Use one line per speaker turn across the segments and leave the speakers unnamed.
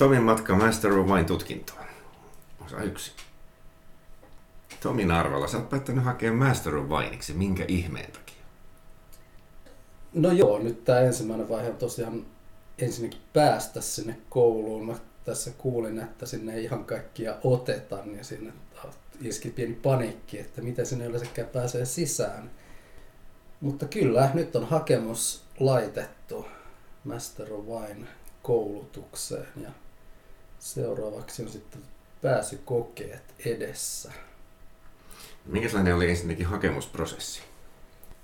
Tomin matka Master of Wine tutkintoon. Osa yksi. Tomi Narvala, sä oot päättänyt hakea Master of Wineiksi. Minkä ihmeen takia?
No joo, nyt tämä ensimmäinen vaihe on tosiaan ensinnäkin päästä sinne kouluun. Mä tässä kuulin, että sinne ei ihan kaikkia oteta, niin sinne iski pieni paniikki, että miten sinne yleensäkään pääsee sisään. Mutta kyllä, nyt on hakemus laitettu Master of Wine koulutukseen ja seuraavaksi on sitten pääsykokeet edessä.
Minkälainen oli ensinnäkin hakemusprosessi?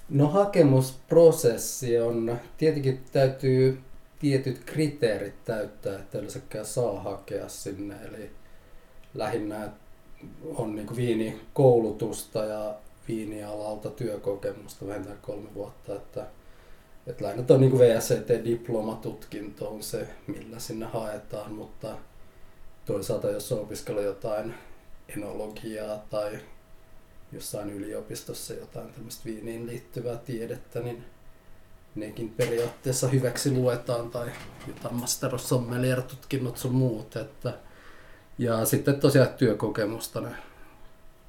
No hakemusprosessi on, tietenkin täytyy tietyt kriteerit täyttää, että yleensäkään saa hakea sinne. Eli lähinnä on niin viinikoulutusta ja viinialalta työkokemusta vähintään kolme vuotta. Että, että lähinnä tuo niin VSCT-diplomatutkinto on se, millä sinne haetaan, mutta toisaalta jos on opiskellut jotain enologiaa tai jossain yliopistossa jotain tämmöistä viiniin liittyvää tiedettä, niin nekin periaatteessa hyväksi luetaan tai jotain Master of Sommelier-tutkinnot sun muut. Että, ja sitten tosiaan työkokemusta ne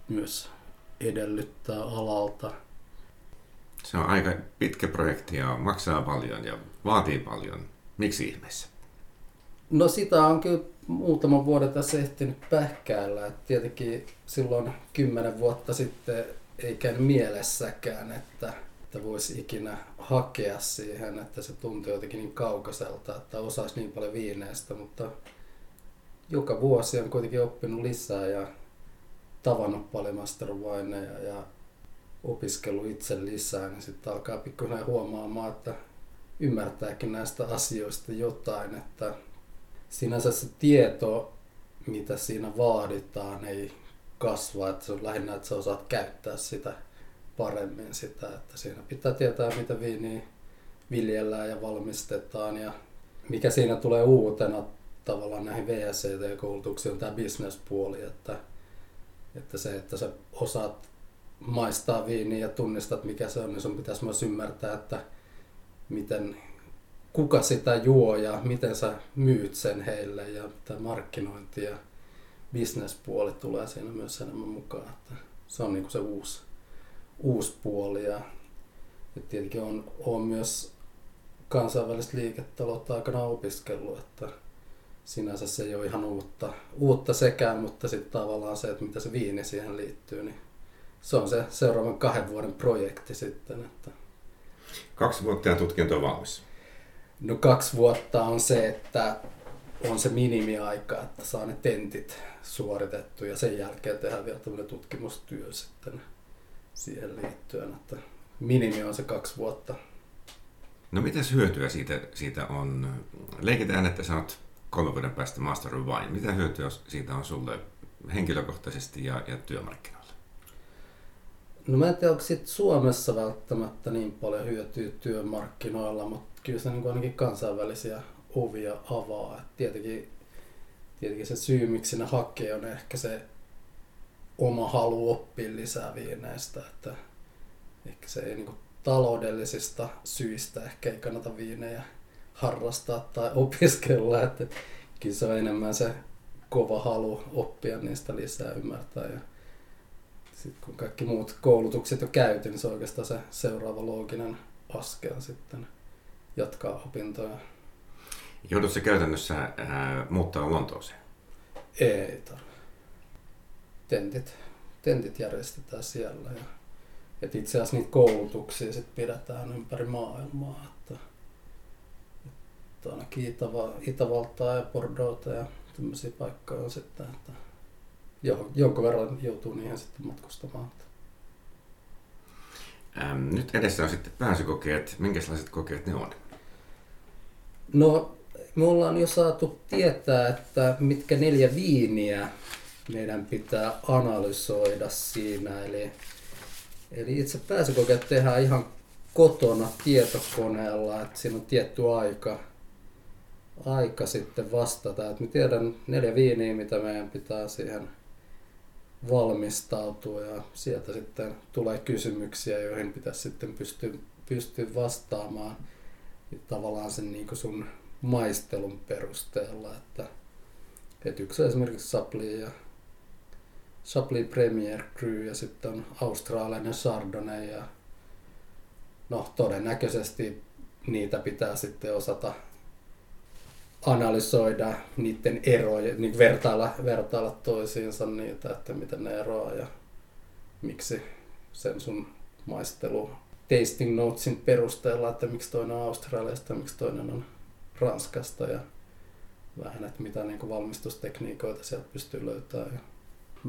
myös edellyttää alalta.
Se on aika pitkä projekti ja maksaa paljon ja vaatii paljon. Miksi ihmeessä?
No sitä on kyllä muutaman vuoden tässä ehtinyt pähkäillä. Et tietenkin silloin kymmenen vuotta sitten ei käynyt mielessäkään, että, että voisi ikinä hakea siihen, että se tuntuu jotenkin niin kaukaiselta, että osaisi niin paljon viineistä, mutta joka vuosi on kuitenkin oppinut lisää ja tavannut paljon masterwineja ja opiskellut itse lisää, niin sitten alkaa pikkuhiljaa huomaamaan, että ymmärtääkin näistä asioista jotain, että sinänsä se tieto, mitä siinä vaaditaan, ei kasva, että se on lähinnä, että sä osaat käyttää sitä paremmin sitä, että siinä pitää tietää, mitä viiniä viljellään ja valmistetaan ja mikä siinä tulee uutena tavallaan näihin VSCT-koulutuksiin on tämä bisnespuoli, että, että se, että sä osaat maistaa viiniä ja tunnistat mikä se on, niin sun pitäisi myös ymmärtää, että miten kuka sitä juo ja miten sä myyt sen heille ja tämä markkinointi ja bisnespuoli tulee siinä myös enemmän mukaan. Että se on niinku se uusi, uusi puoli ja, ja tietenkin on, on myös kansainvälistä liiketaloutta aikana opiskellut, että sinänsä se ei ole ihan uutta, uutta sekään, mutta sitten tavallaan se, että mitä se viini siihen liittyy, niin se on se seuraavan kahden vuoden projekti sitten. Että...
Kaksi vuotta ja tutkinto on valmis.
No kaksi vuotta on se, että on se minimiaika, että saa ne tentit suoritettu ja sen jälkeen tehdään vielä tämmöinen tutkimustyö sitten siihen liittyen, että minimi on se kaksi vuotta.
No mitäs hyötyä siitä, siitä on? Leikitään, että sä oot kolmen vuoden päästä Master Wine. Mitä hyötyä siitä on sulle henkilökohtaisesti ja, ja työmarkkinoilla?
No mä en tiedä, onko Suomessa välttämättä niin paljon hyötyä työmarkkinoilla, mutta kyllä se niin ainakin kansainvälisiä ovia avaa. Et tietenkin, tietenkin se syy, miksi ne hakee, on ehkä se oma halu oppia lisää viineistä. Että ehkä se ei niin taloudellisista syistä ehkä ei kannata viinejä harrastaa tai opiskella. Että kyllä se on enemmän se kova halu oppia niistä lisää, ymmärtää. Ja sitten kun kaikki muut koulutukset on käyty, niin se on oikeastaan se seuraava looginen askel sitten jatkaa opintoja.
Joudutko käytännössä ää, muuttaa Lontooseen?
Ei tarvitse. Tentit, tentit järjestetään siellä. Ja, et itse asiassa niitä koulutuksia sit pidetään ympäri maailmaa. Että, että ainakin Itäva, Itävaltaa ja Bordeauxta ja tämmöisiä paikkoja on sitten, että jonkun verran joutuu niihin sitten matkustamaan.
Ähm, nyt edessä on sitten pääsykokeet. Minkälaiset kokeet ne on?
No, me ollaan jo saatu tietää, että mitkä neljä viiniä meidän pitää analysoida siinä. Eli, eli itse pääsykokeet tehdään ihan kotona tietokoneella, että siinä on tietty aika, aika sitten vastata. Että me tiedän neljä viiniä, mitä meidän pitää siihen valmistautua ja sieltä sitten tulee kysymyksiä, joihin pitäisi sitten pystyä, pystyä vastaamaan. Tavallaan sen niin kuin sun maistelun perusteella, että Et yksi on esimerkiksi Sapli ja Sapli Premier Cru ja sitten on australialainen Chardonnay ja no todennäköisesti niitä pitää sitten osata analysoida niiden eroja, niin vertailla, vertailla toisiinsa niitä, että miten ne eroaa ja miksi sen sun maistelu tasting notesin perusteella, että miksi toinen on Australiasta miksi toinen on Ranskasta ja vähän, että mitä niin valmistustekniikoita sieltä pystyy löytämään. Ja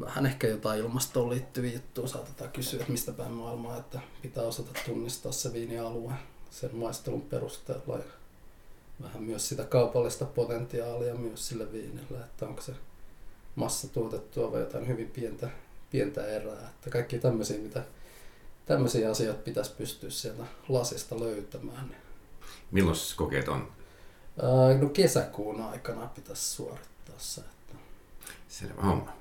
vähän ehkä jotain ilmastoon liittyviä juttuja saatetaan kysyä, että mistä päin maailmaa, että pitää osata tunnistaa se viinialue sen maistelun perusteella ja vähän myös sitä kaupallista potentiaalia myös sille viinille, että onko se massa tuotettua vai jotain hyvin pientä, pientä erää. Että kaikki tämmöisiä, mitä, tämmöisiä asioita pitäisi pystyä sieltä lasista löytämään.
Milloin kokeet on?
No kesäkuun aikana pitäisi suorittaa se. Että...
Selvä homma.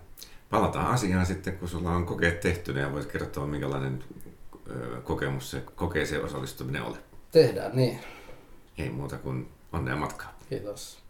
Palataan asiaan sitten, kun sulla on kokeet tehty, ja voit kertoa, minkälainen kokemus se kokeeseen osallistuminen oli.
Tehdään niin.
Ei muuta kuin on their matka.
Kiitos.